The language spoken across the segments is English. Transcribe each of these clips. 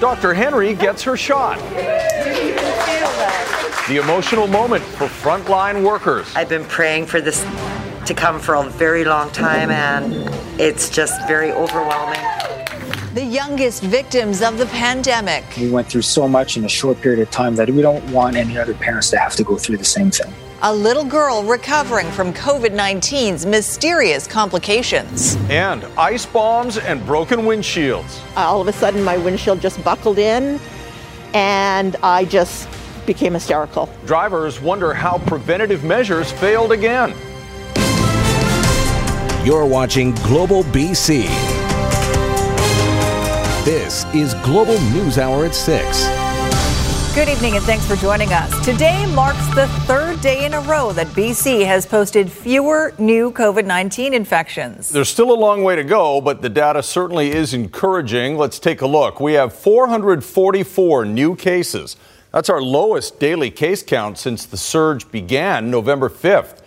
Dr. Henry gets her shot. The emotional moment for frontline workers. I've been praying for this to come for a very long time, and it's just very overwhelming. The youngest victims of the pandemic. We went through so much in a short period of time that we don't want any other parents to have to go through the same thing. A little girl recovering from COVID 19's mysterious complications. And ice bombs and broken windshields. All of a sudden, my windshield just buckled in, and I just became hysterical. Drivers wonder how preventative measures failed again. You're watching Global BC. This is Global News Hour at 6. Good evening and thanks for joining us. Today marks the third day in a row that BC has posted fewer new COVID 19 infections. There's still a long way to go, but the data certainly is encouraging. Let's take a look. We have 444 new cases. That's our lowest daily case count since the surge began November 5th.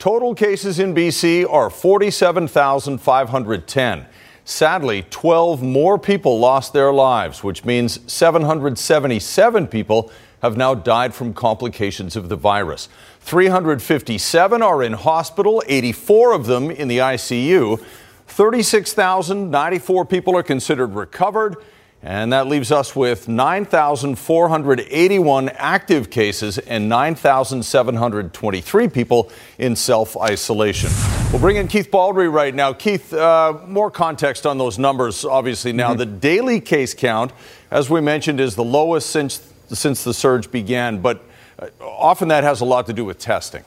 Total cases in BC are 47,510. Sadly, 12 more people lost their lives, which means 777 people have now died from complications of the virus. 357 are in hospital, 84 of them in the ICU. 36,094 people are considered recovered. And that leaves us with 9,481 active cases and 9,723 people in self isolation. We'll bring in Keith Baldrey right now. Keith, uh, more context on those numbers, obviously. Now, mm-hmm. the daily case count, as we mentioned, is the lowest since, since the surge began, but uh, often that has a lot to do with testing.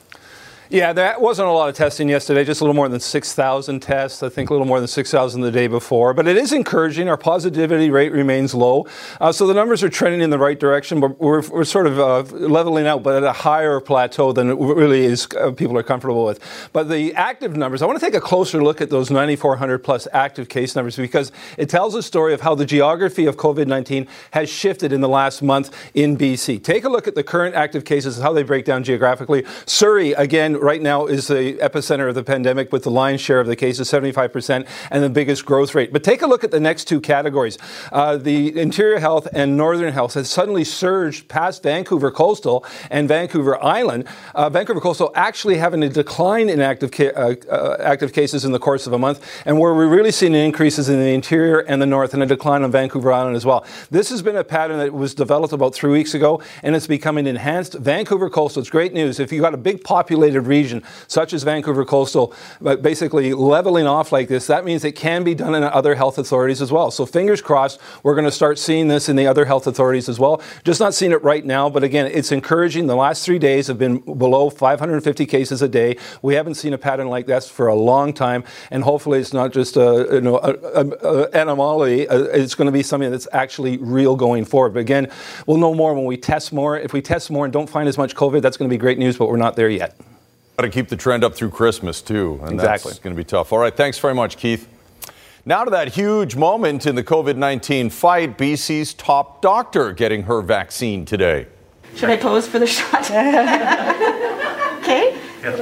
Yeah, there wasn't a lot of testing yesterday, just a little more than 6,000 tests. I think a little more than 6,000 the day before. But it is encouraging. Our positivity rate remains low. Uh, so the numbers are trending in the right direction, but we're, we're sort of uh, leveling out, but at a higher plateau than it really is uh, people are comfortable with. But the active numbers, I want to take a closer look at those 9,400 plus active case numbers because it tells a story of how the geography of COVID 19 has shifted in the last month in BC. Take a look at the current active cases, and how they break down geographically. Surrey, again, right now is the epicenter of the pandemic with the lion's share of the cases, 75%, and the biggest growth rate. But take a look at the next two categories. Uh, the interior health and northern health has suddenly surged past Vancouver coastal and Vancouver Island. Uh, Vancouver coastal actually having a decline in active, ca- uh, uh, active cases in the course of a month, and where we're really seeing increases in the interior and the north and a decline on Vancouver Island as well. This has been a pattern that was developed about three weeks ago, and it's becoming enhanced. Vancouver coastal, it's great news. If you've got a big populated region, such as Vancouver Coastal, but basically leveling off like this, that means it can be done in other health authorities as well. So fingers crossed, we're going to start seeing this in the other health authorities as well. Just not seeing it right now, but again, it's encouraging. The last three days have been below 550 cases a day. We haven't seen a pattern like this for a long time, and hopefully it's not just a, you know, a, a, a anomaly. Uh, it's going to be something that's actually real going forward. But again, we'll know more when we test more. If we test more and don't find as much COVID, that's going to be great news, but we're not there yet. Got to keep the trend up through Christmas, too. And exactly. That's going to be tough. All right. Thanks very much, Keith. Now to that huge moment in the COVID 19 fight, BC's top doctor getting her vaccine today. Should I pose for the shot? okay. Yep.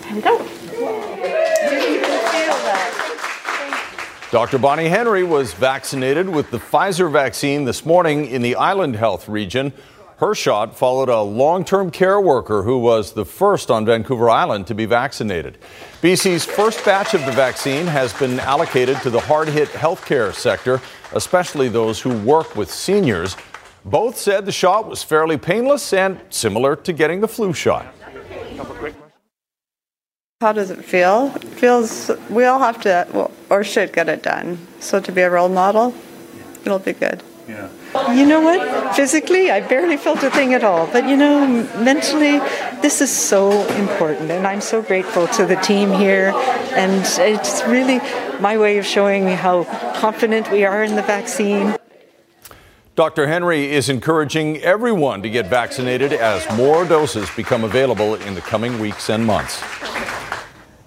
There we go. Dr. Bonnie Henry was vaccinated with the Pfizer vaccine this morning in the Island Health region. Her shot followed a long term care worker who was the first on Vancouver Island to be vaccinated. BC's first batch of the vaccine has been allocated to the hard hit healthcare sector, especially those who work with seniors. Both said the shot was fairly painless and similar to getting the flu shot. How does it feel? It feels we all have to or should get it done. So to be a role model, it'll be good. You know what? Physically, I barely felt a thing at all. But you know, mentally, this is so important. And I'm so grateful to the team here. And it's really my way of showing how confident we are in the vaccine. Dr. Henry is encouraging everyone to get vaccinated as more doses become available in the coming weeks and months.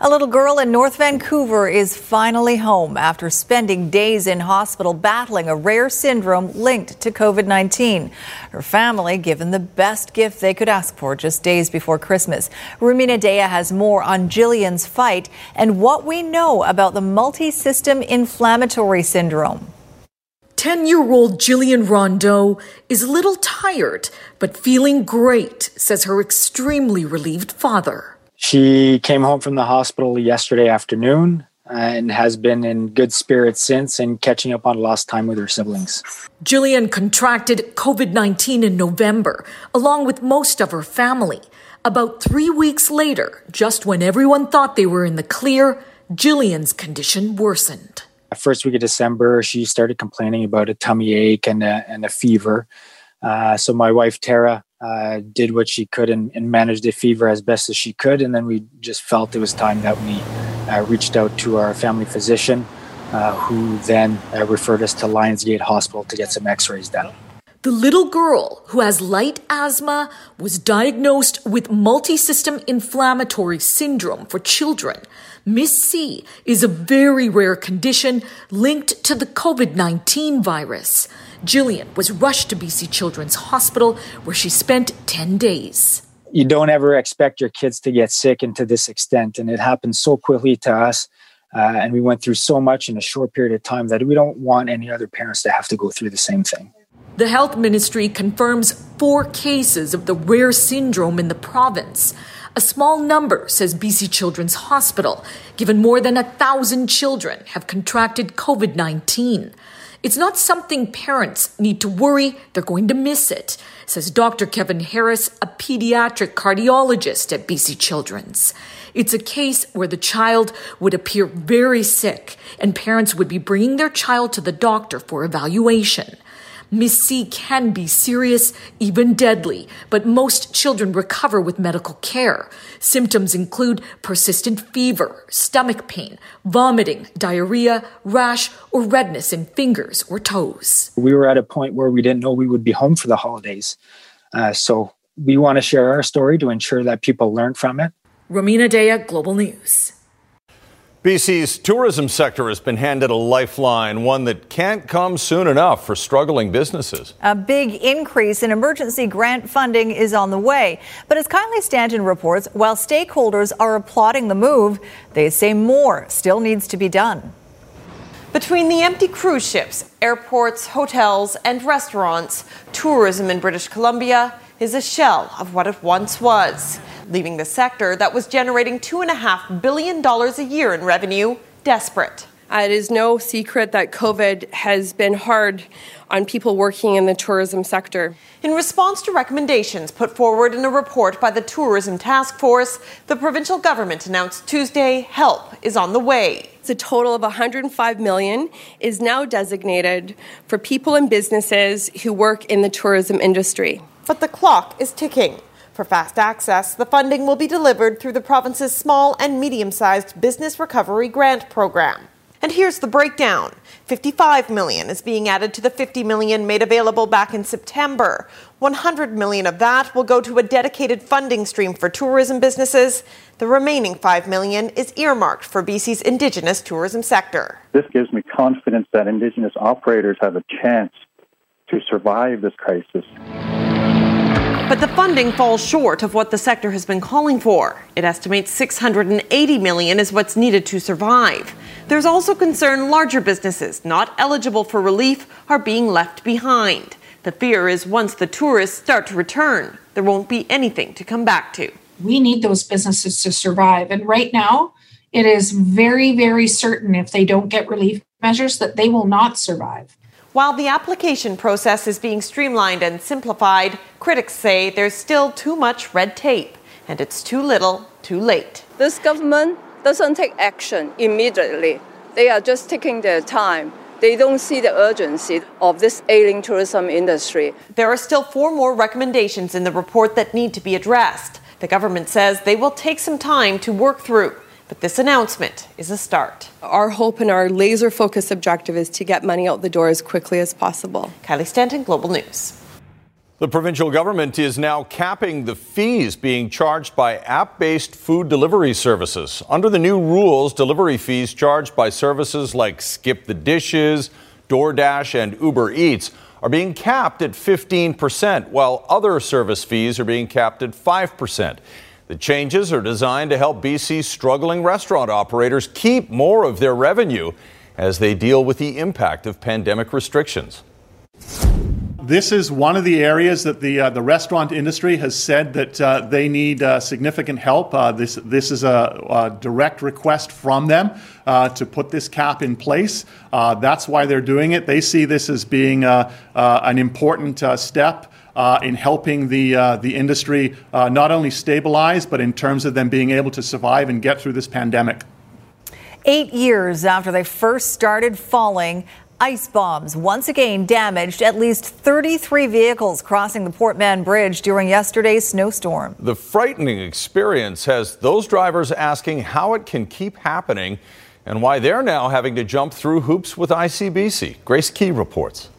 A little girl in North Vancouver is finally home after spending days in hospital battling a rare syndrome linked to COVID 19. Her family given the best gift they could ask for just days before Christmas. Rumina Daya has more on Jillian's fight and what we know about the multi system inflammatory syndrome. 10 year old Jillian Rondeau is a little tired, but feeling great, says her extremely relieved father. She came home from the hospital yesterday afternoon and has been in good spirits since and catching up on lost time with her siblings. Jillian contracted COVID 19 in November, along with most of her family. About three weeks later, just when everyone thought they were in the clear, Jillian's condition worsened. First week of December, she started complaining about a tummy ache and a, and a fever. Uh, so my wife Tara uh, did what she could and, and, managed the fever as best as she could, and then we just felt it was time that we uh, reached out to our family physician, uh, who then uh, referred us to Lionsgate Hospital to get some X-rays done. The little girl who has light asthma was diagnosed with multisystem inflammatory syndrome for children. MIS-C is a very rare condition linked to the COVID 19 virus. Jillian was rushed to BC Children's Hospital where she spent 10 days. You don't ever expect your kids to get sick and to this extent, and it happened so quickly to us. Uh, and we went through so much in a short period of time that we don't want any other parents to have to go through the same thing. The health ministry confirms four cases of the rare syndrome in the province. A small number, says BC Children's Hospital, given more than a thousand children have contracted COVID 19. It's not something parents need to worry they're going to miss it, says Dr. Kevin Harris, a pediatric cardiologist at BC Children's. It's a case where the child would appear very sick and parents would be bringing their child to the doctor for evaluation. MIS-C can be serious, even deadly, but most children recover with medical care. Symptoms include persistent fever, stomach pain, vomiting, diarrhea, rash, or redness in fingers or toes. We were at a point where we didn't know we would be home for the holidays. Uh, so we want to share our story to ensure that people learn from it. Rumina Daya, Global News. BC's tourism sector has been handed a lifeline, one that can't come soon enough for struggling businesses. A big increase in emergency grant funding is on the way. But as Kylie Stanton reports, while stakeholders are applauding the move, they say more still needs to be done. Between the empty cruise ships, airports, hotels, and restaurants, tourism in British Columbia is a shell of what it once was leaving the sector that was generating $2.5 billion a year in revenue desperate. Uh, it is no secret that COVID has been hard on people working in the tourism sector. In response to recommendations put forward in a report by the Tourism Task Force, the provincial government announced Tuesday help is on the way. A total of 105 million is now designated for people and businesses who work in the tourism industry. But the clock is ticking. For fast access, the funding will be delivered through the province's small and medium sized business recovery grant program. And here's the breakdown. 55 million is being added to the 50 million made available back in September. 100 million of that will go to a dedicated funding stream for tourism businesses. The remaining 5 million is earmarked for BC's indigenous tourism sector. This gives me confidence that indigenous operators have a chance to survive this crisis. But the funding falls short of what the sector has been calling for. It estimates 680 million is what's needed to survive. There's also concern larger businesses not eligible for relief are being left behind. The fear is once the tourists start to return, there won't be anything to come back to. We need those businesses to survive. And right now, it is very, very certain if they don't get relief measures that they will not survive. While the application process is being streamlined and simplified, critics say there's still too much red tape and it's too little, too late. This government doesn't take action immediately. They are just taking their time. They don't see the urgency of this ailing tourism industry. There are still four more recommendations in the report that need to be addressed. The government says they will take some time to work through. But this announcement is a start. Our hope and our laser focused objective is to get money out the door as quickly as possible. Kylie Stanton, Global News. The provincial government is now capping the fees being charged by app based food delivery services. Under the new rules, delivery fees charged by services like Skip the Dishes, DoorDash, and Uber Eats are being capped at 15%, while other service fees are being capped at 5%. The changes are designed to help BC's struggling restaurant operators keep more of their revenue as they deal with the impact of pandemic restrictions. This is one of the areas that the uh, the restaurant industry has said that uh, they need uh, significant help. Uh, this this is a, a, direct request from them uh, to put this cap in place. Uh, that's why they're doing it. They see this as being an important step. Uh, in helping the uh, the industry uh, not only stabilize, but in terms of them being able to survive and get through this pandemic. Eight years after they first started falling, Ice bombs once again damaged at least 33 vehicles crossing the Port Mann Bridge during yesterday's snowstorm. The frightening experience has those drivers asking how it can keep happening and why they're now having to jump through hoops with ICBC. Grace Ke reports.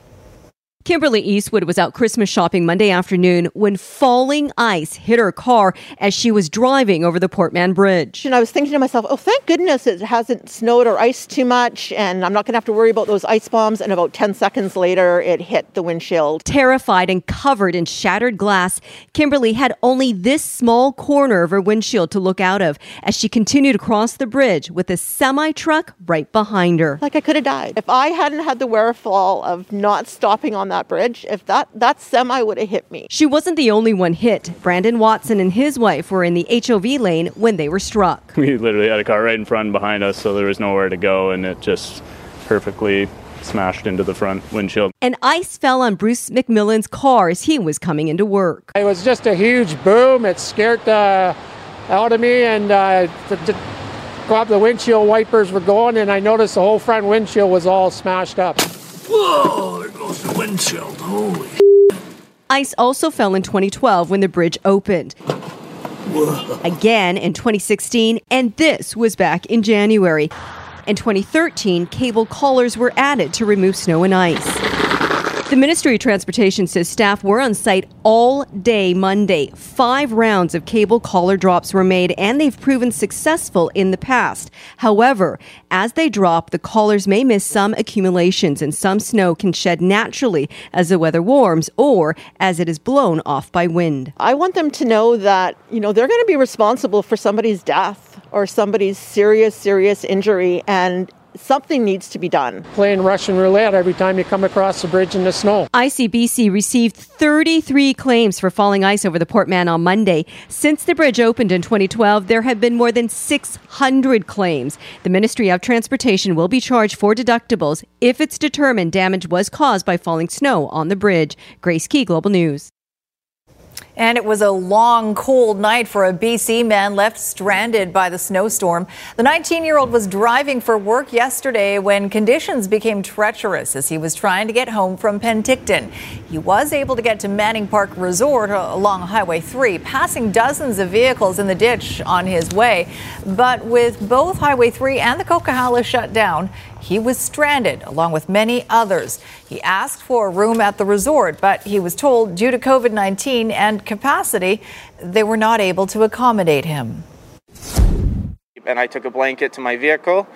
Kimberly Eastwood was out Christmas shopping Monday afternoon when falling ice hit her car as she was driving over the Port Mann Bridge. And I was thinking to myself, oh, thank goodness it hasn't snowed or iced too much, and I'm not going to have to worry about those ice bombs. And about 10 seconds later, it hit the windshield. Terrified and covered in shattered glass, Kimberly had only this small corner of her windshield to look out of as she continued across the bridge with a semi truck right behind her. Like I could have died. If I hadn't had the wherewithal of not stopping on that that bridge, if that, that semi would have hit me. She wasn't the only one hit. Brandon Watson and his wife were in the HOV lane when they were struck. We literally had a car right in front and behind us, so there was nowhere to go, and it just perfectly smashed into the front windshield. And ice fell on Bruce McMillan's car as he was coming into work. It was just a huge boom. It scared the uh, out of me, and uh, the, the, the windshield wipers were going, and I noticed the whole front windshield was all smashed up. Whoa, there goes the windshield. Holy Ice also fell in 2012 when the bridge opened. Whoa. Again in 2016, and this was back in January. In 2013, cable collars were added to remove snow and ice. The Ministry of Transportation says staff were on site all day Monday. Five rounds of cable collar drops were made, and they've proven successful in the past. However, as they drop, the collars may miss some accumulations, and some snow can shed naturally as the weather warms or as it is blown off by wind. I want them to know that, you know, they're going to be responsible for somebody's death or somebody's serious, serious injury. And something needs to be done. Playing Russian roulette every time you come across the bridge in the snow. ICBC received 33 claims for falling ice over the Port Mann on Monday. Since the bridge opened in 2012, there have been more than 600 claims. The Ministry of Transportation will be charged for deductibles if it's determined damage was caused by falling snow on the bridge. Grace Ke, Global News. And it was a long, cold night for a BC man left stranded by the snowstorm. The 19 year old was driving for work yesterday when conditions became treacherous as he was trying to get home from Penticton. He was able to get to Manning Park Resort along Highway 3, passing dozens of vehicles in the ditch on his way. But with both Highway 3 and the Coquihalla shut down, he was stranded along with many others. He asked for a room at the resort, but he was told due to COVID 19 and capacity, they were not able to accommodate him. And I took a blanket to my vehicle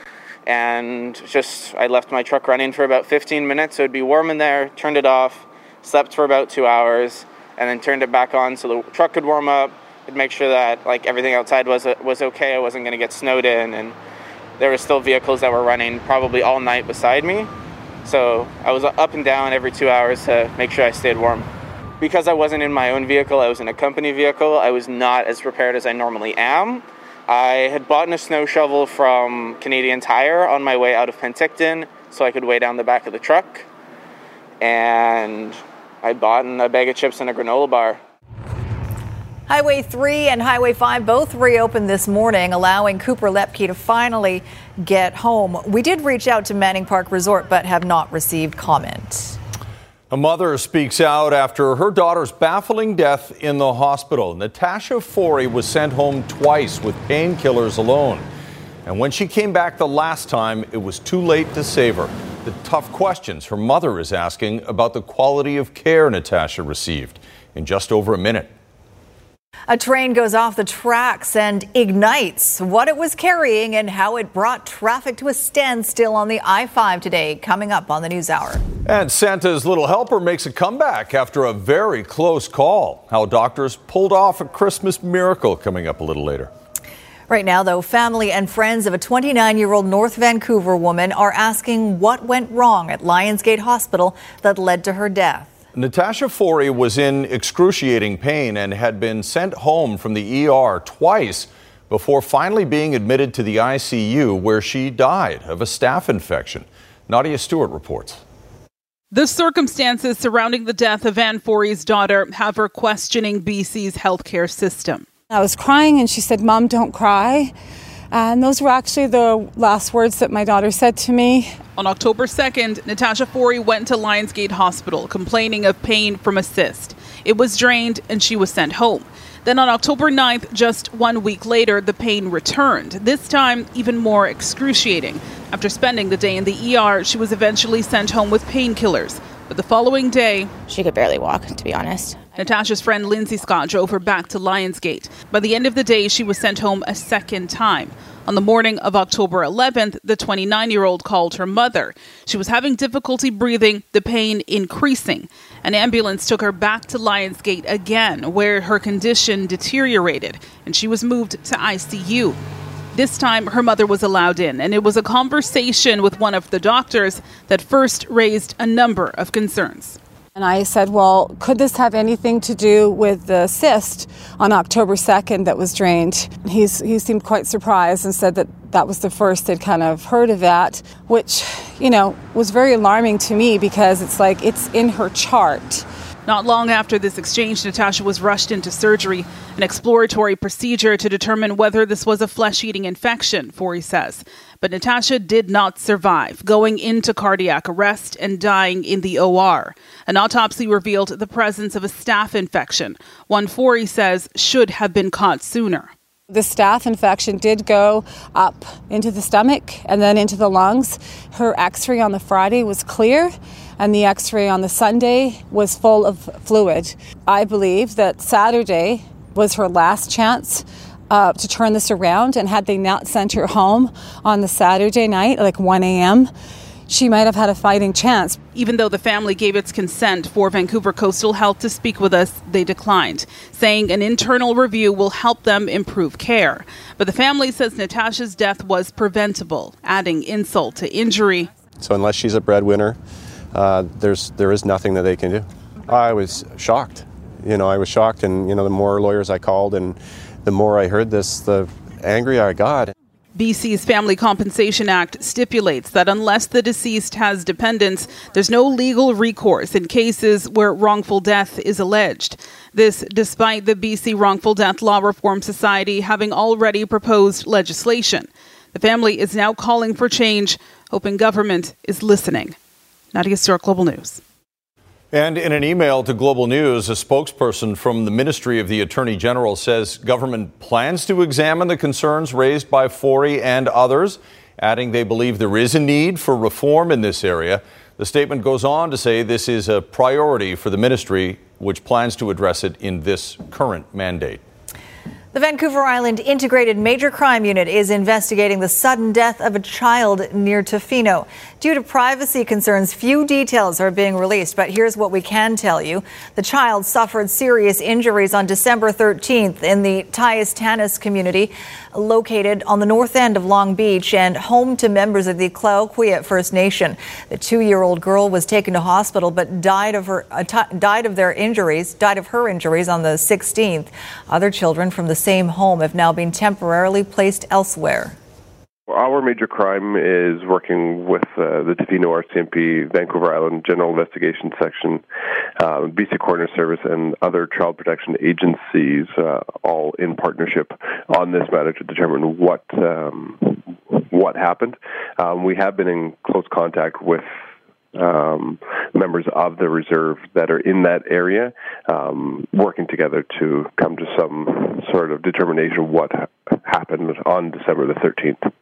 and just I left my truck running for about 15 minutes. So it'd be warm in there, turned it off, slept for about two hours, and then turned it back on so the truck could warm up. I'd make sure that like everything outside was was okay. I wasn't going to get snowed in and there were still vehicles that were running probably all night beside me. So I was up and down every two hours to make sure I stayed warm. Because I wasn't in my own vehicle, I was in a company vehicle, I was not as prepared as I normally am. I had bought a snow shovel from Canadian Tire on my way out of Penticton so I could weigh down the back of the truck. And I bought a bag of chips and a granola bar. Highway 3 and Highway 5 both reopened this morning, allowing Cooper Lepke to finally get home. We did reach out to Manning Park Resort, but have not received comment. A mother speaks out after her daughter's baffling death in the hospital. Natasha Forey was sent home twice with painkillers alone. And when she came back the last time, it was too late to save her. The tough questions her mother is asking about the quality of care Natasha received in just over a minute. A train goes off the tracks and ignites what it was carrying and how it brought traffic to a standstill on the I 5 today, coming up on the News Hour. And Santa's little helper makes a comeback after a very close call. How doctors pulled off a Christmas miracle coming up a little later. Right now, though, family and friends of a 29 year old North Vancouver woman are asking what went wrong at Lionsgate Hospital that led to her death. Natasha Forey was in excruciating pain and had been sent home from the ER twice before finally being admitted to the ICU, where she died of a staph infection. Nadia Stewart reports. The circumstances surrounding the death of Anne Forey's daughter have her questioning BC's healthcare system. I was crying, and she said, Mom, don't cry. And those were actually the last words that my daughter said to me. On October 2nd, Natasha Forey went to Lionsgate Hospital complaining of pain from a cyst. It was drained and she was sent home. Then on October 9th, just one week later, the pain returned, this time even more excruciating. After spending the day in the ER, she was eventually sent home with painkillers. But the following day, she could barely walk, to be honest. Natasha's friend Lindsay Scott drove her back to Lionsgate. By the end of the day, she was sent home a second time. On the morning of October 11th, the 29 year old called her mother. She was having difficulty breathing, the pain increasing. An ambulance took her back to Lionsgate again, where her condition deteriorated, and she was moved to ICU. This time, her mother was allowed in, and it was a conversation with one of the doctors that first raised a number of concerns. And I said, Well, could this have anything to do with the cyst on October 2nd that was drained? He's, he seemed quite surprised and said that that was the first they'd kind of heard of that, which, you know, was very alarming to me because it's like it's in her chart. Not long after this exchange, Natasha was rushed into surgery, an exploratory procedure to determine whether this was a flesh eating infection, Forey says. But Natasha did not survive, going into cardiac arrest and dying in the OR. An autopsy revealed the presence of a staph infection, one Forey says should have been caught sooner. The staph infection did go up into the stomach and then into the lungs. Her x ray on the Friday was clear, and the x ray on the Sunday was full of fluid. I believe that Saturday was her last chance uh, to turn this around, and had they not sent her home on the Saturday night, like 1 a.m., she might have had a fighting chance. Even though the family gave its consent for Vancouver Coastal Health to speak with us, they declined, saying an internal review will help them improve care. But the family says Natasha's death was preventable, adding insult to injury. So unless she's a breadwinner, uh, there's there is nothing that they can do. I was shocked. You know, I was shocked, and you know, the more lawyers I called, and the more I heard this, the angrier I got. BC's Family Compensation Act stipulates that unless the deceased has dependents, there's no legal recourse in cases where wrongful death is alleged. This despite the BC Wrongful Death Law Reform Society having already proposed legislation. The family is now calling for change, hoping government is listening. Nadia Stewart, Global News. And in an email to Global News, a spokesperson from the Ministry of the Attorney General says government plans to examine the concerns raised by Forey and others, adding they believe there is a need for reform in this area. The statement goes on to say this is a priority for the ministry, which plans to address it in this current mandate. The Vancouver Island Integrated Major Crime Unit is investigating the sudden death of a child near Tofino. Due to privacy concerns, few details are being released, but here's what we can tell you. The child suffered serious injuries on December 13th in the Ty-Histanis community, located on the north end of Long Beach and home to members of the Clayoquot First Nation. The two-year-old girl was taken to hospital but died of her uh, t- died of their injuries, died of her injuries on the 16th. Other children from the same home have now been temporarily placed elsewhere. Our major crime is working with uh, the Tofino RCMP, Vancouver Island General Investigation Section, uh, BC Coroner Service, and other child protection agencies, uh, all in partnership on this matter to determine what um, what happened. Um, we have been in close contact with um, members of the reserve that are in that area, um, working together to come to some sort of determination of what happened on December the 13th.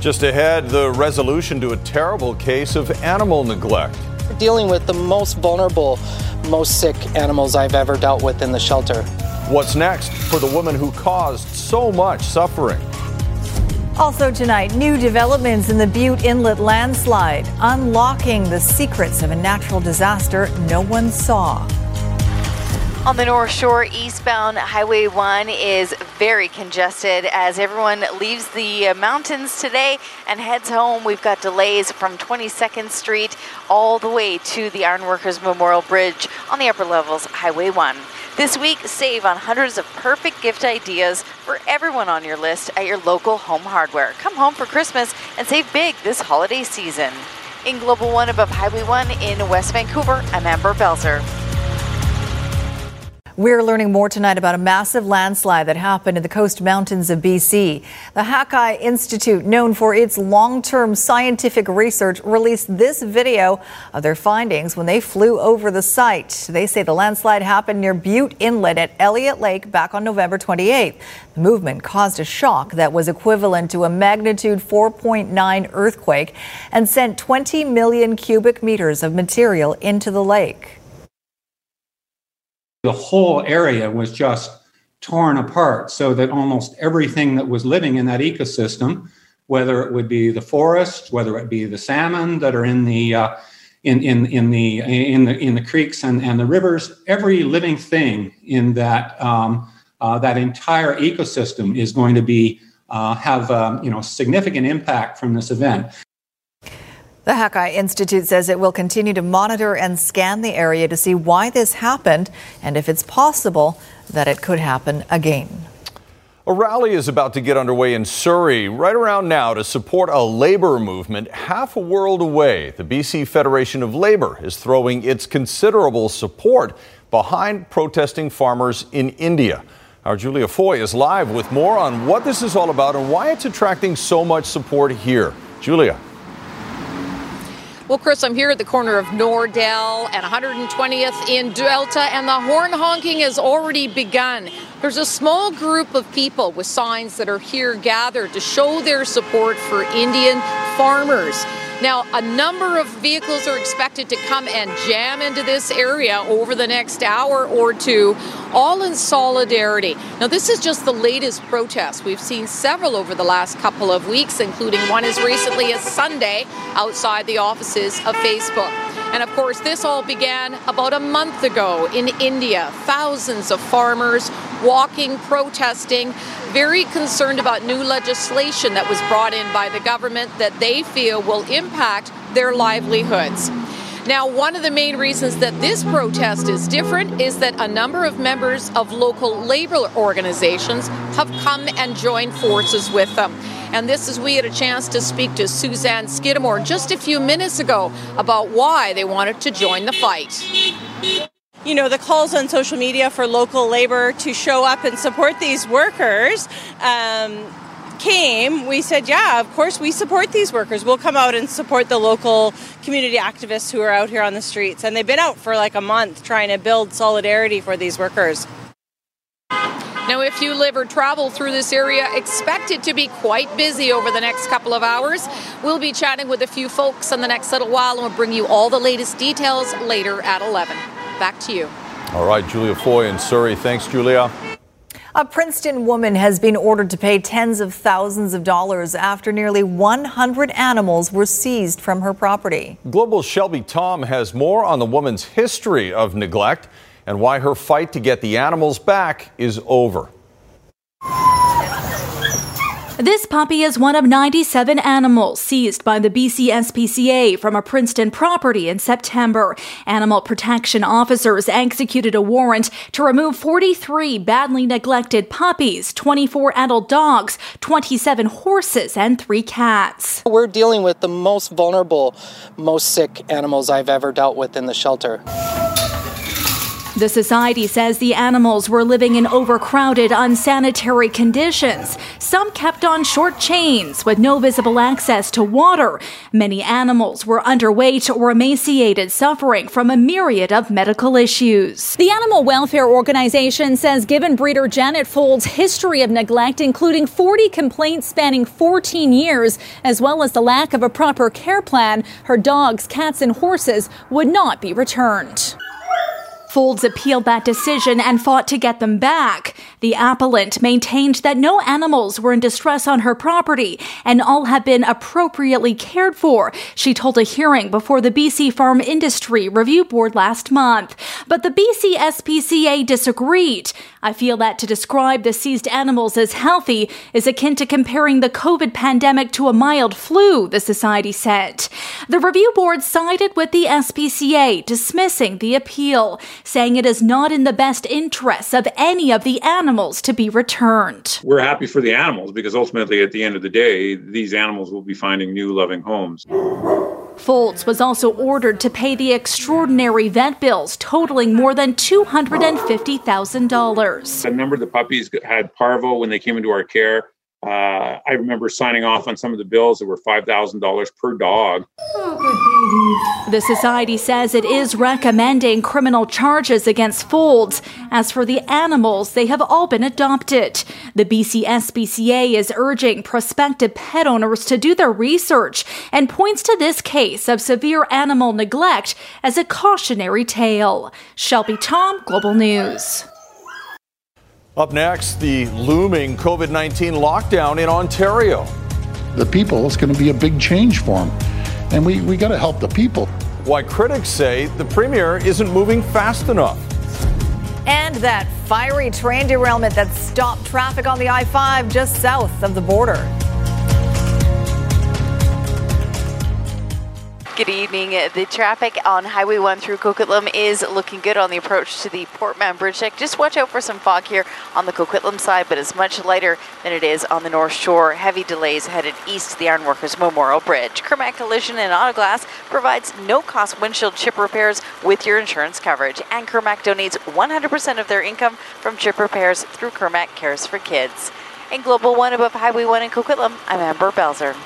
Just ahead, the resolution to a terrible case of animal neglect. We're dealing with the most vulnerable, most sick animals I've ever dealt with in the shelter. What's next for the woman who caused so much suffering? Also tonight, new developments in the Bute Inlet landslide, unlocking the secrets of a natural disaster no one saw. On the North Shore, eastbound Highway 1 is very congested as everyone leaves the uh, mountains today and heads home. We've got delays from 22nd Street all the way to the Ironworkers Memorial Bridge on the upper levels, Highway 1. This week, save on hundreds of perfect gift ideas for everyone on your list at your local home hardware. Come home for Christmas and save big this holiday season. In Global One above Highway 1 in West Vancouver, I'm Amber Belzer. We're learning more tonight about a massive landslide that happened in the coast mountains of BC. The Hakai Institute, known for its long term scientific research, released this video of their findings when they flew over the site. They say the landslide happened near Bute Inlet at Elliott Lake back on November 28th. The movement caused a shock that was equivalent to a magnitude 4.9 earthquake and sent 20 million cubic meters of material into the lake the whole area was just torn apart so that almost everything that was living in that ecosystem, whether it would be the forest, whether it be the salmon that are in the uh, in, in, in the in the in the creeks and, and the rivers, every living thing in that um, uh, that entire ecosystem is going to be uh, have um, you know significant impact from this event. The Hakai Institute says it will continue to monitor and scan the area to see why this happened and if it's possible that it could happen again. A rally is about to get underway in Surrey right around now to support a labor movement half a world away. The BC Federation of Labor is throwing its considerable support behind protesting farmers in India. Our Julia Foy is live with more on what this is all about and why it's attracting so much support here. Julia. Well, Chris, I'm here at the corner of Nordel and 120th in Delta, and the horn honking has already begun. There's a small group of people with signs that are here gathered to show their support for Indian farmers. Now, a number of vehicles are expected to come and jam into this area over the next hour or two, all in solidarity. Now, this is just the latest protest. We've seen several over the last couple of weeks, including one as recently as Sunday outside the offices of Facebook. And of course, this all began about a month ago in India. Thousands of farmers walking, protesting, very concerned about new legislation that was brought in by the government that they feel will impact their livelihoods. Now, one of the main reasons that this protest is different is that a number of members of local labor organizations have come and joined forces with them. And this is, we had a chance to speak to Sussanne Skidmore just a few minutes ago about why they wanted to join the fight you know, the calls on social media for local labor to show up and support these workers um, came, we said, yeah, of course, we support these workers. We'll come out and support the local community activists who are out here on the streets. And they've been out for like a month trying to build solidarity for these workers. Now, if you live or travel through this area, expect it to be quite busy over the next couple of hours. We'll be chatting with a few folks in the next little while, and we'll bring you all the latest details later at 11. Back to you. All right, Julia Foy in Surrey. Thanks, Julia. A Princeton woman has been ordered to pay tens of thousands of dollars after nearly 100 animals were seized from her property. Global Shelby Thom has more on the woman's history of neglect and why her fight to get the animals back is over. This puppy is one of 97 animals seized by the BC SPCA from a Princeton property in September. Animal protection officers executed a warrant to remove 43 badly neglected puppies, 24 adult dogs, 27 horses, and three cats. We're dealing with the most vulnerable, most sick animals I've ever dealt with in the shelter. The society says the animals were living in overcrowded, unsanitary conditions. Some kept on short chains with no visible access to water. Many animals were underweight or emaciated, suffering from a myriad of medical issues. The Animal Welfare Organization says given breeder Janet Fold's history of neglect, including 40 complaints spanning 14 years, as well as the lack of a proper care plan, her dogs, cats, and horses would not be returned. Folds appealed that decision and fought to get them back. The appellant maintained that no animals were in distress on her property and all had been appropriately cared for, she told a hearing before the BC Farm Industry Review Board last month. But the BC SPCA disagreed. I feel that to describe the seized animals as healthy is akin to comparing the COVID pandemic to a mild flu, the society said. The review board sided with the SPCA, dismissing the appeal, saying it is not in the best interests of any of the animals to be returned. We're happy for the animals because ultimately, at the end of the day, these animals will be finding new loving homes. Folds was also ordered to pay the extraordinary vet bills totaling more than $250,000. A number of the puppies had parvo when they came into our care. Uh, I remember signing off on some of the bills that were $5,000 per dog. The society says it is recommending criminal charges against Folds. As for the animals, they have all been adopted. The BC SPCA is urging prospective pet owners to do their research and points to this case of severe animal neglect as a cautionary tale. Shelby Thom, Global News. Up next, the looming COVID 19 lockdown in Ontario. The people, it's going to be a big change for them. And we, we got to help the people. Why critics say the premier isn't moving fast enough. And that fiery train derailment that stopped traffic on the I 5 just south of the border. Good evening. The traffic on Highway 1 through Coquitlam is looking good on the approach to the Port Mann Bridge deck. Just watch out for some fog here on the Coquitlam side, but it's much lighter than it is on the North Shore. Heavy delays headed east to the Ironworkers Memorial Bridge. Kirmac Collision and Auto Glass provides no-cost windshield chip repairs with your insurance coverage. And Kirmac donates 100% of their income from chip repairs through Kirmac Cares for Kids. In Global One above Highway 1 in Coquitlam, I'm Amber Belzer.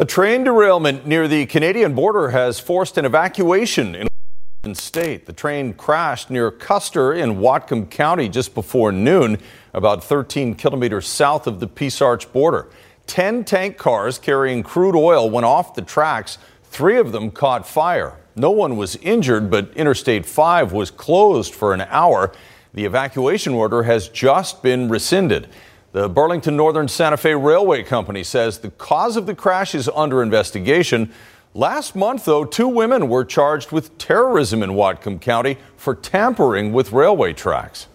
A train derailment near the Canadian border has forced an evacuation in Washington state. The train crashed near Custer in Whatcom County just before noon, about 13 kilometers south of the Peace Arch border. Ten tank cars carrying crude oil went off the tracks. Three of them caught fire. No one was injured, but Interstate 5 was closed for an hour. The evacuation order has just been rescinded. The Burlington Northern Santa Fe Railway Company says the cause of the crash is under investigation. Last month, though, two women were charged with terrorism in Whatcom County for tampering with railway tracks.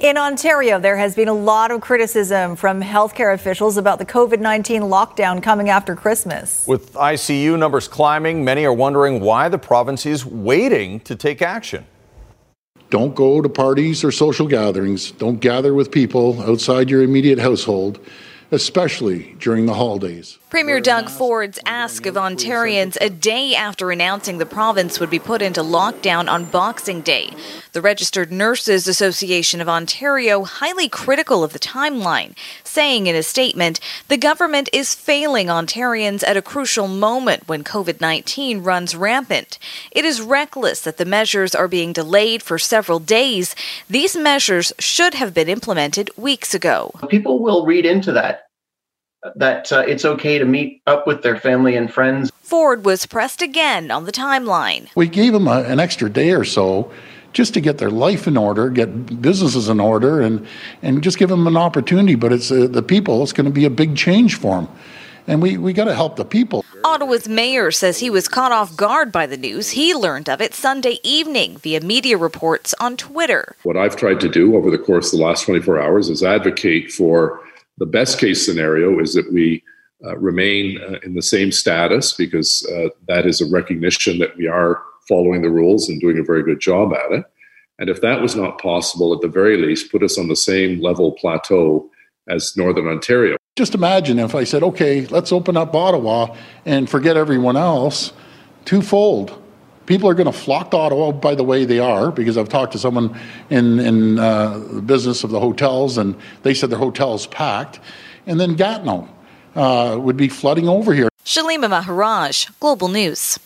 In Ontario, there has been a lot of criticism from healthcare officials about the COVID 19 lockdown coming after Christmas. With ICU numbers climbing, many are wondering why the province is waiting to take action. Don't go to parties or social gatherings. Don't gather with people outside your immediate household, especially during the holidays. Premier Doug Ford's ask of Ontarians a day after announcing the province would be put into lockdown on Boxing Day. The Registered Nurses Association of Ontario highly critical of the timeline, saying in a statement, the government is failing Ontarians at a crucial moment when COVID 19 runs rampant. It is reckless that the measures are being delayed for several days. These measures should have been implemented weeks ago. People will read into that that uh, it's okay to meet up with their family and friends. Ford was pressed again on the timeline. We gave them a, an extra day or so just to get their life in order, get businesses in order, and, and just give them an opportunity. But it's uh, the people, it's going to be a big change for them. And we, we got to help the people. Ottawa's mayor says he was caught off guard by the news. He learned of it Sunday evening via media reports on Twitter. What I've tried to do over the course of the last 24 hours is advocate for the best case scenario is that we uh, remain uh, in the same status because uh, that is a recognition that we are following the rules and doing a very good job at it. And if that was not possible, at the very least, put us on the same level plateau as Northern Ontario. Just imagine if I said, okay, let's open up Ottawa and forget everyone else, twofold. People are going to flock to Ottawa by the way they are, because I've talked to someone in, in uh, the business of the hotels, and they said their hotel's packed. And then Gatineau uh, would be flooding over here. Shalima Maharaj, Global News.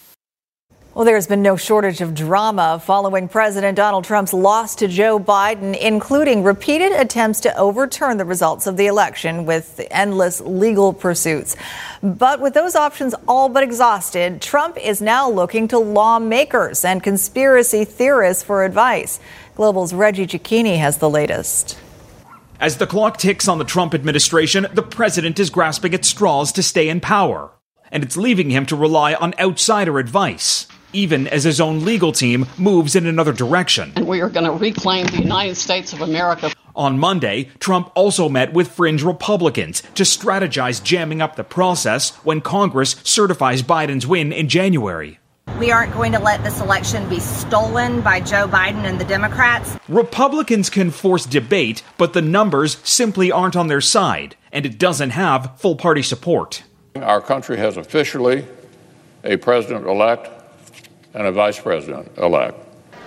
Well, there's been no shortage of drama following President Donald Trump's loss to Joe Biden, including repeated attempts to overturn the results of the election with endless legal pursuits. But with those options all but exhausted, Trump is now looking to lawmakers and conspiracy theorists for advice. Global's Reggie Cecchini has the latest. As the clock ticks on the Trump administration, the president is grasping at straws to stay in power. And it's leaving him to rely on outsider advice even as his own legal team moves in another direction. And we are going to reclaim the United States of America. On Monday, Trump also met with fringe Republicans to strategize jamming up the process when Congress certifies Biden's win in January. We aren't going to let this election be stolen by Joe Biden and the Democrats. Republicans can force debate, but the numbers simply aren't on their side, and it doesn't have full party support. Our country has officially a president elect and a vice president elect.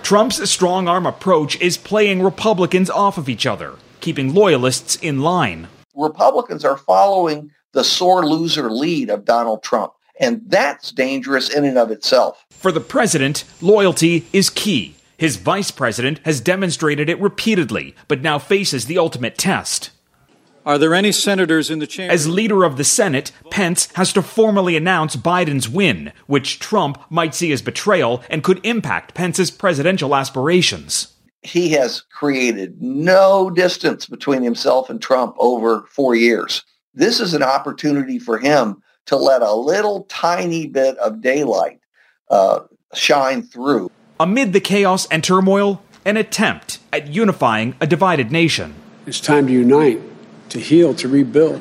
Trump's strong arm approach is playing Republicans off of each other, keeping loyalists in line. Republicans are following the sore loser lead of Donald Trump, and that's dangerous in and of itself. For the president, loyalty is key. His vice president has demonstrated it repeatedly, but now faces the ultimate test. Are there any senators in the chamber? As leader of the Senate, Pence has to formally announce Biden's win, which Trump might see as betrayal and could impact Pence's presidential aspirations. He has created no distance between himself and Trump over four years. This is an opportunity for him to let a little tiny bit of daylight uh, shine through. Amid the chaos and turmoil, an attempt at unifying a divided nation. It's time to unite to heal, to rebuild.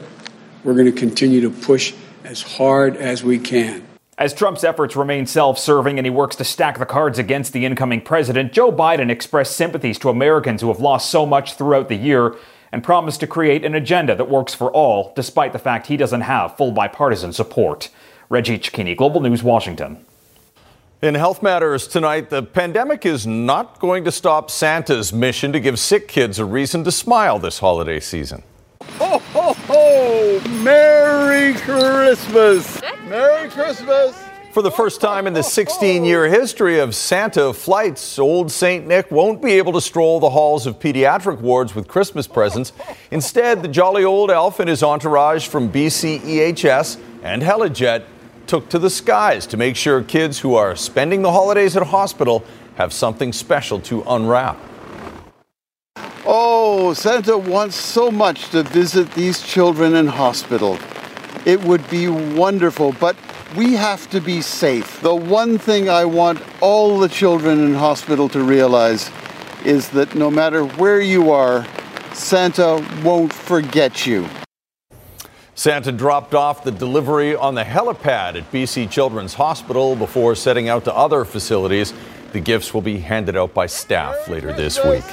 We're going to continue to push as hard as we can. As Trump's efforts remain self serving and he works to stack the cards against the incoming president, Joe Biden expressed sympathies to Americans who have lost so much throughout the year and promised to create an agenda that works for all, despite the fact he doesn't have full bipartisan support. Reggie Cecchini, Global News, Washington. In Health Matters tonight, the pandemic is not going to stop Santa's mission to give sick kids a reason to smile this holiday season. Merry Christmas! Merry Christmas! For the first time in the 16 year history of Santa flights, old St. Nick won't be able to stroll the halls of pediatric wards with Christmas presents. Instead, the jolly old elf and his entourage from BCEHS and Helijet took to the skies to make sure kids who are spending the holidays at hospital have something special to unwrap. Oh, Santa wants so much to visit these children in hospital. It would be wonderful, but we have to be safe. The one thing I want all the children in hospital to realize is that no matter where you are, Santa won't forget you. Santa dropped off the delivery on the helipad at BC Children's Hospital before setting out to other facilities. The gifts will be handed out by staff later this week.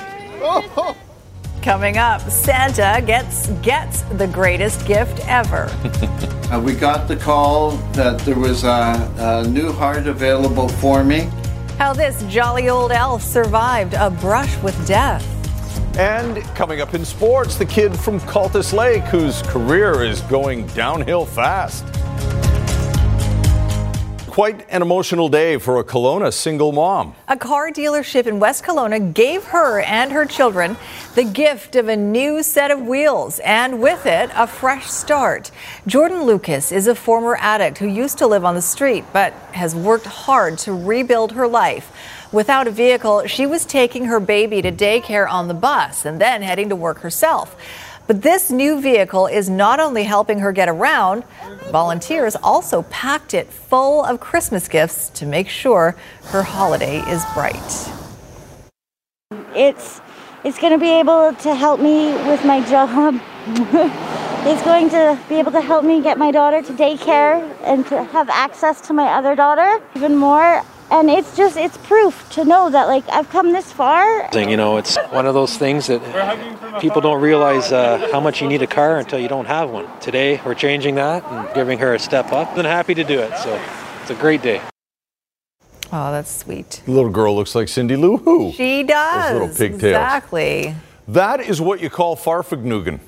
Coming up, Santa gets gets the greatest gift ever. uh, we got the call that there was a, a new heart available for me. How this jolly old elf survived a brush with death. And coming up in sports, the kid from Cultus Lake whose career is going downhill fast. Quite an emotional day for a Kelowna single mom. A car dealership in West Kelowna gave her and her children the gift of a new set of wheels and with it, a fresh start. Jordan Lucas is a former addict who used to live on the street but has worked hard to rebuild her life. Without a vehicle, she was taking her baby to daycare on the bus and then heading to work herself. But this new vehicle is not only helping her get around, volunteers also packed it full of Christmas gifts to make sure her holiday is bright. It's it's going to be able to help me with my job. it's going to be able to help me get my daughter to daycare and to have access to my other daughter even more and it's just it's proof to know that like I've come this far. You know, it's one of those things that people don't realize uh, how much you need a car until you don't have one. Today we're changing that and giving her a step up. And happy to do it. So it's a great day. Oh, that's sweet. The little girl looks like Cindy Lou Who. She does. Those little pigtails. Exactly. That is what you call Fahrvergnügen,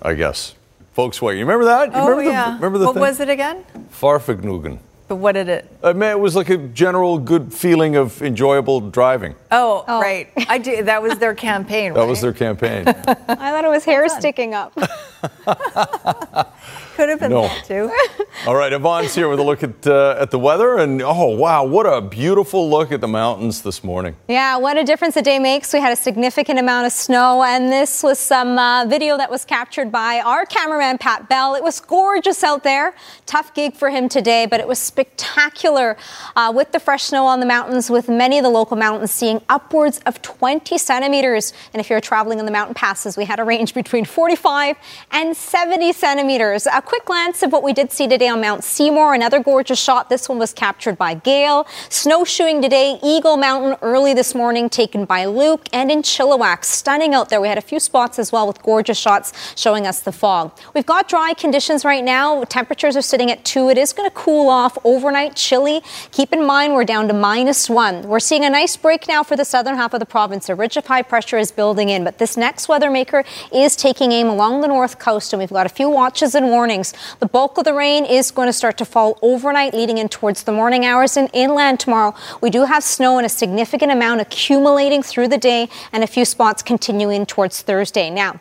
I guess. Folks, what you remember that? You oh remember yeah. The, remember the what thing? was it again? Fahrvergnügen. But what did it? I mean, it was like a general good feeling of enjoyable driving. Oh, oh. right. I did. That was their campaign. That right? was their campaign. I thought it was hair sticking up. Could have been No. that too. All right, Yvonne's here with a look at uh, at the weather, and oh wow, what a beautiful look at the mountains this morning. Yeah, what a difference a day makes. We had a significant amount of snow, and this was some uh, video that was captured by our cameraman, Pat Bell. It was gorgeous out there. Tough gig for him today, but it was spectacular uh, with the fresh snow on the mountains, with many of the local mountains seeing upwards of 20 centimeters. And if you're traveling in the mountain passes, we had a range between 45 and 70 centimeters. A quick glance of what we did see today on Mount Seymour, another gorgeous shot. This one was captured by Gail. Snowshoeing today, Eagle Mountain early this morning, taken by Luke, and in Chilliwack. Stunning out there. We had a few spots as well with gorgeous shots showing us the fog. We've got dry conditions right now. Temperatures are sitting at two. It is going to cool off overnight, chilly. Keep in mind we're down to minus one. We're seeing a nice break now for the southern half of the province. A ridge of high pressure is building in, but this next weather maker is taking aim along the north coast, and we've got a few watches and warnings. The bulk of the rain is going to start to fall overnight, leading in towards the morning hours and inland tomorrow. We do have snow and a significant amount accumulating through the day, and a few spots continuing towards Thursday. Now,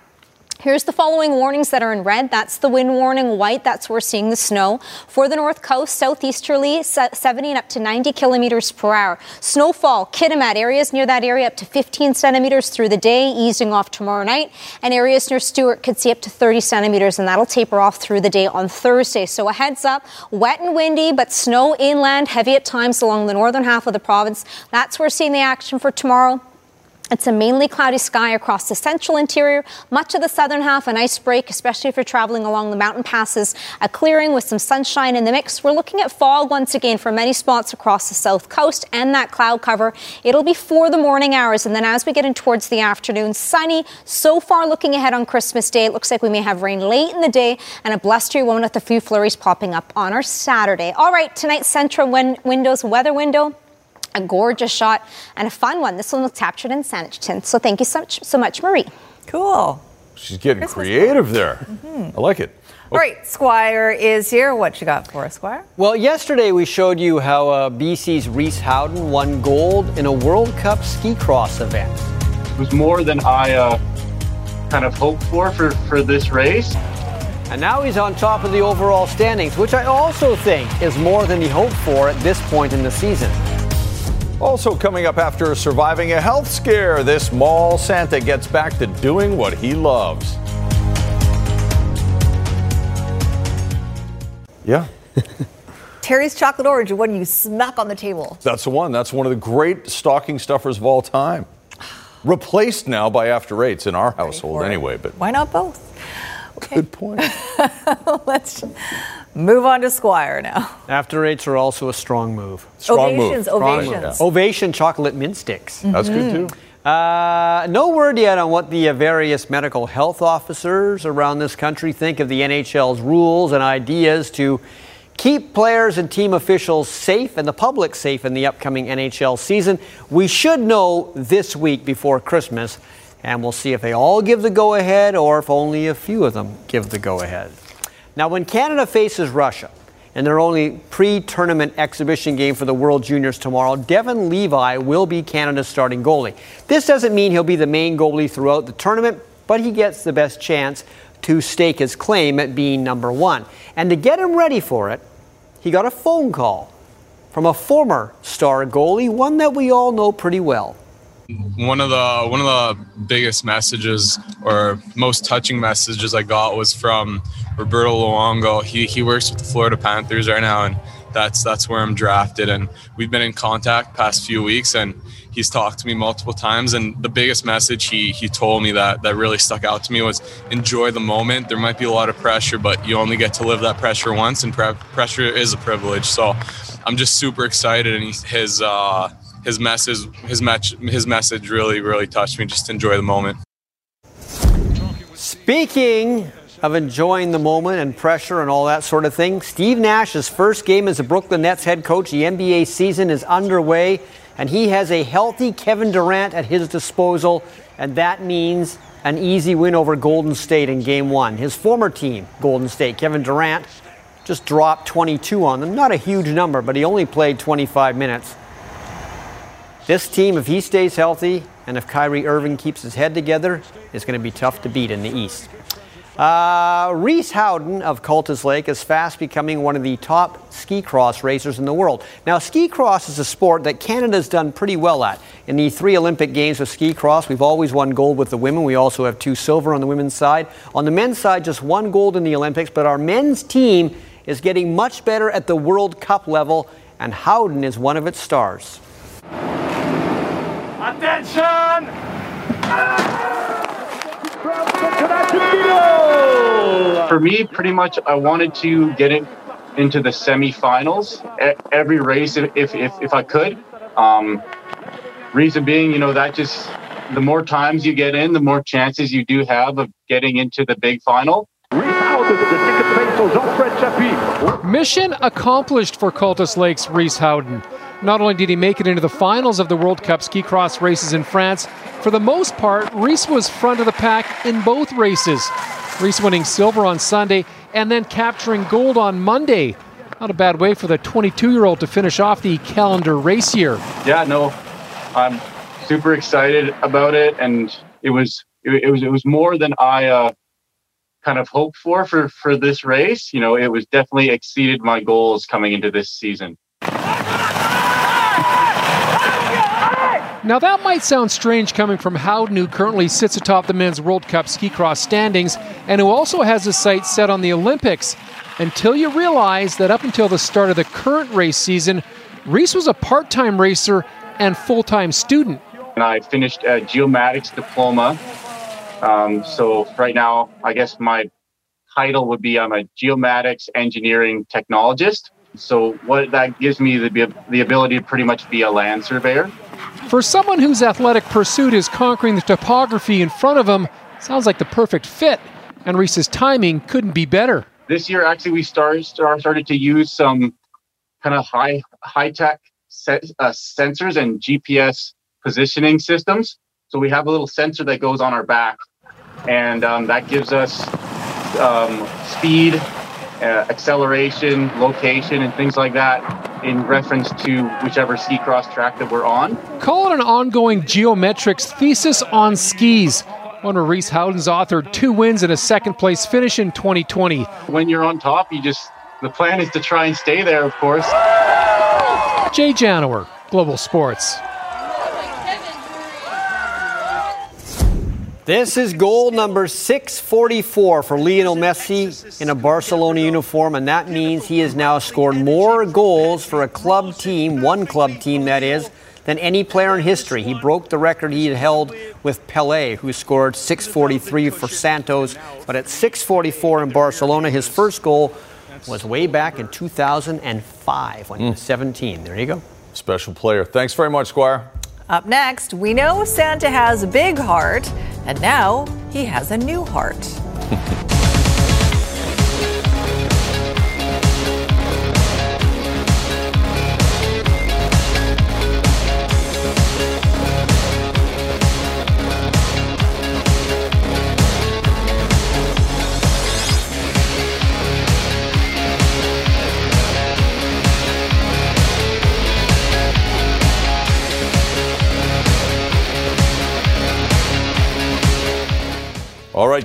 Here's the following warnings that are in red. That's the wind warning. White, that's where we're seeing the snow. For the north coast, southeasterly, 70 and up to 90 kilometers per hour. Snowfall, Kitimat, areas near that area up to 15 centimeters through the day, easing off tomorrow night. And areas near Stewart could see up to 30 centimeters, and that'll taper off through the day on Thursday. So a heads up, wet and windy, but snow inland, heavy at times along the northern half of the province. That's where we're seeing the action for tomorrow. It's a mainly cloudy sky across the central interior, much of the southern half, a nice break, especially if you're traveling along the mountain passes, a clearing with some sunshine in the mix. We're looking at fog once again for many spots across the south coast and that cloud cover. It'll be for the morning hours, and then as we get in towards the afternoon, sunny. So far, looking ahead on Christmas Day, it looks like we may have rain late in the day and a blustery one with a few flurries popping up on our Saturday. All right, tonight's Central win- Windows weather window a gorgeous shot and a fun one. This one was captured in Saanich So thank you so much, so much Marie. Cool. She's getting creative there. I like it. All right, Squire is here. What you got for us, Squire? Well, yesterday we showed you how uh, BC's Reece Howden won gold in a World Cup ski cross event. It was more than I uh, kind of hoped for, for for this race. And now he's on top of the overall standings, which I also think is more than he hoped for at this point in the season. Also, coming up after surviving a health scare, this mall Santa gets back to doing what he loves. Yeah, Terry's chocolate orange, one you smack on the table. that's the one. That's one of the great stocking stuffers of all time. Replaced now by After Eights in our household, anyway. But Why not both? Good point. Let's move on to Squire now. After eights are also a strong move. Strong move. Ovations, Strong ovations. move. Ovation chocolate mint sticks. That's good, Mm-hmm. too. Uh, no word yet on what the uh, various medical health officers around this country think of the NHL's rules and ideas to keep players and team officials safe and the public safe in the upcoming NHL season. We should know this week before Christmas, and we'll see if they all give the go ahead or if only a few of them give the go ahead. Now, when Canada faces Russia in their only pre tournament exhibition game for the World Juniors tomorrow, Devon Levi will be Canada's starting goalie. This doesn't mean he'll be the main goalie throughout the tournament, but he gets the best chance to stake his claim at being number one. And to get him ready for it, he got a phone call from a former star goalie, one that we all know pretty well. One of the one of the biggest messages or most touching messages I got was from Roberto Luongo. He he works with the Florida Panthers right now, and that's that's where I'm drafted. And we've been in contact past few weeks, and he's talked to me multiple times. And the biggest message he he told me that that really stuck out to me was enjoy the moment. There might be a lot of pressure, but you only get to live that pressure once, and pre- pressure is a privilege. So I'm just super excited, and he's, his. Uh, his message his match his message really really touched me just enjoy the moment Speaking of enjoying the moment and pressure and all that sort of thing, Steve Nash's first game as a Brooklyn Nets head coach, the NBA season is underway, and he has a healthy Kevin Durant at his disposal, and that means an easy win over Golden State in game one. His former team, Golden State, Kevin Durant, just dropped 22 on them. Not a huge number, but he only played 25 minutes. This team, if he stays healthy and if Kyrie Irving keeps his head together, is going to be tough to beat in the East. Uh, Reece Howden of Cultus Lake is fast becoming one of the top ski cross racers in the world. Now, ski cross is a sport that Canada's done pretty well at. In the three Olympic Games of ski cross, we've always won gold with the women. We also have two silver on the women's side. On the men's side, just one gold in the Olympics, but our men's team is getting much better at the World Cup level, and Howden is one of its stars. Attention! For me, pretty much, I wanted to get it into the semifinals every race if if if, if I could. Um, reason being, you know, that just the more times you get in, the more chances you do have of getting into the big final. Mission accomplished for Cultus Lake's Reece Howden. Not only did he make it into the finals of the World Cup ski cross races in France, for the most part, Reece was front of the pack in both races. Reece winning silver on Sunday and then capturing gold on Monday. Not a bad way for the 22 year old to finish off the calendar race year. Yeah, no, I'm super excited about it, and it was it, was it was more than I uh, kind of hoped for for for this race. You know, it was definitely exceeded my goals coming into this season. Now, that might sound strange coming from Howden, who currently sits atop the men's World Cup ski cross standings and who also has his sights set on the Olympics, until you realize that up until the start of the current race season, Reece was a part time racer and full time student. And I finished a geomatics diploma. Um, so, right now, I guess my title would be I'm a geomatics engineering technologist. So, what that gives me the, the ability to pretty much be a land surveyor. For someone whose athletic pursuit is conquering the topography in front of him, sounds like the perfect fit. And Reece's timing couldn't be better. This year, actually, we started started to use some kind of high high tech uh, sensors and GPS positioning systems. So we have a little sensor that goes on our back, and um, that gives us um, speed, uh, acceleration, location, and things like that in reference to whichever ski cross track that we're on. Call it an ongoing geometrics thesis on skis. One where Reece Howden's authored two wins and a second place finish in 2020. When you're on top, you just, the plan is to try and stay there, of course. Jay Janower, Global Sports. This is goal number 644 for Lionel Messi in a Barcelona uniform, and that means he has now scored more goals for a club team, one club team that is, than any player in history. He broke the record he had held with Pele, who scored 643 for Santos, but at 644 in Barcelona, his first goal was way back in 2005 when he was hmm. 17. There you go. Special player. Thanks very much, Squire. Up next, we know Santa has a big heart, and now he has a new heart.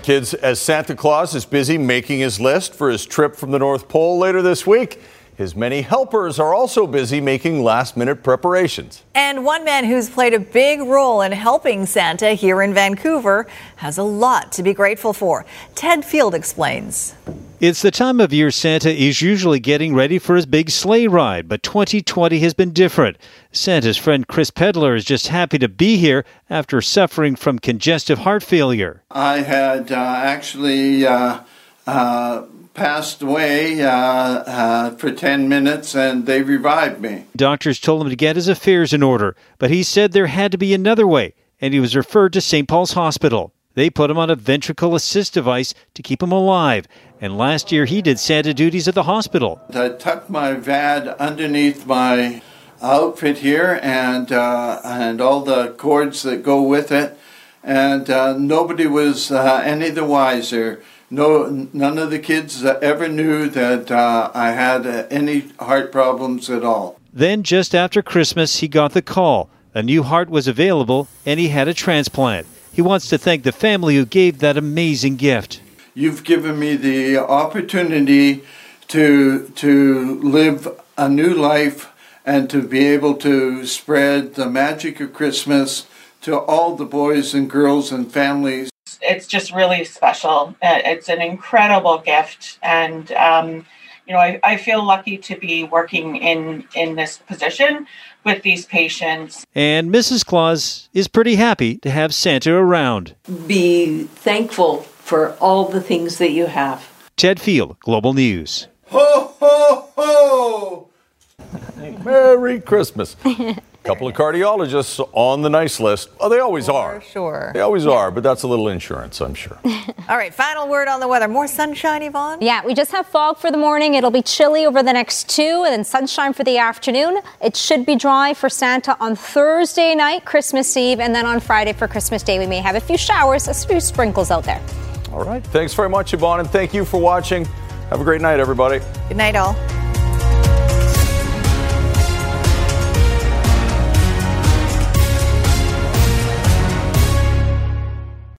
kids, as Santa Claus is busy making his list for his trip from the North Pole later this week, his many helpers are also busy making last minute preparations. And one man who's played a big role in helping Santa here in Vancouver has a lot to be grateful for. Ted Field explains. It's the time of year Santa is usually getting ready for his big sleigh ride, but 2020 has been different. Santa's friend Chris Pedler is just happy to be here after suffering from congestive heart failure. I had uh, actually uh, uh, passed away uh, uh, for 10 minutes and they revived me. Doctors told him to get his affairs in order, but he said there had to be another way, and he was referred to St. Paul's Hospital. They put him on a ventricle assist device to keep him alive. And last year he did Santa duties at the hospital. I tucked my VAD underneath my outfit here and uh, and all the cords that go with it, and uh, nobody was uh, any the wiser No, none of the kids ever knew that uh, I had uh, any heart problems at all. Then, just after Christmas, he got the call. A new heart was available, and he had a transplant. He wants to thank the family who gave that amazing gift. You've given me the opportunity to to live a new life and to be able to spread the magic of Christmas to all the boys and girls and families. It's just really special. Uh, It's an incredible gift, and um, you know, I, I feel lucky to be working in in this position with these patients. And Mrs. Claus is pretty happy to have Santa around. Be thankful for all the things that you have. Ted Field, Global News. Ho ho ho! Merry Christmas. couple of cardiologists on the nice list. Oh, they always are. Sure. They always are, but that's a little insurance, I'm sure. All right, final word on the weather. More sunshine, Yvonne? Yeah, we just have fog for the morning. It'll be chilly over the next two, and then sunshine for the afternoon. It should be dry for Santa on Thursday night, Christmas Eve, and then on Friday for Christmas Day, we may have a few showers, a few sprinkles out there. All right. Thanks very much, Yvonne, and thank you for watching. Have a great night, everybody. Good night, all.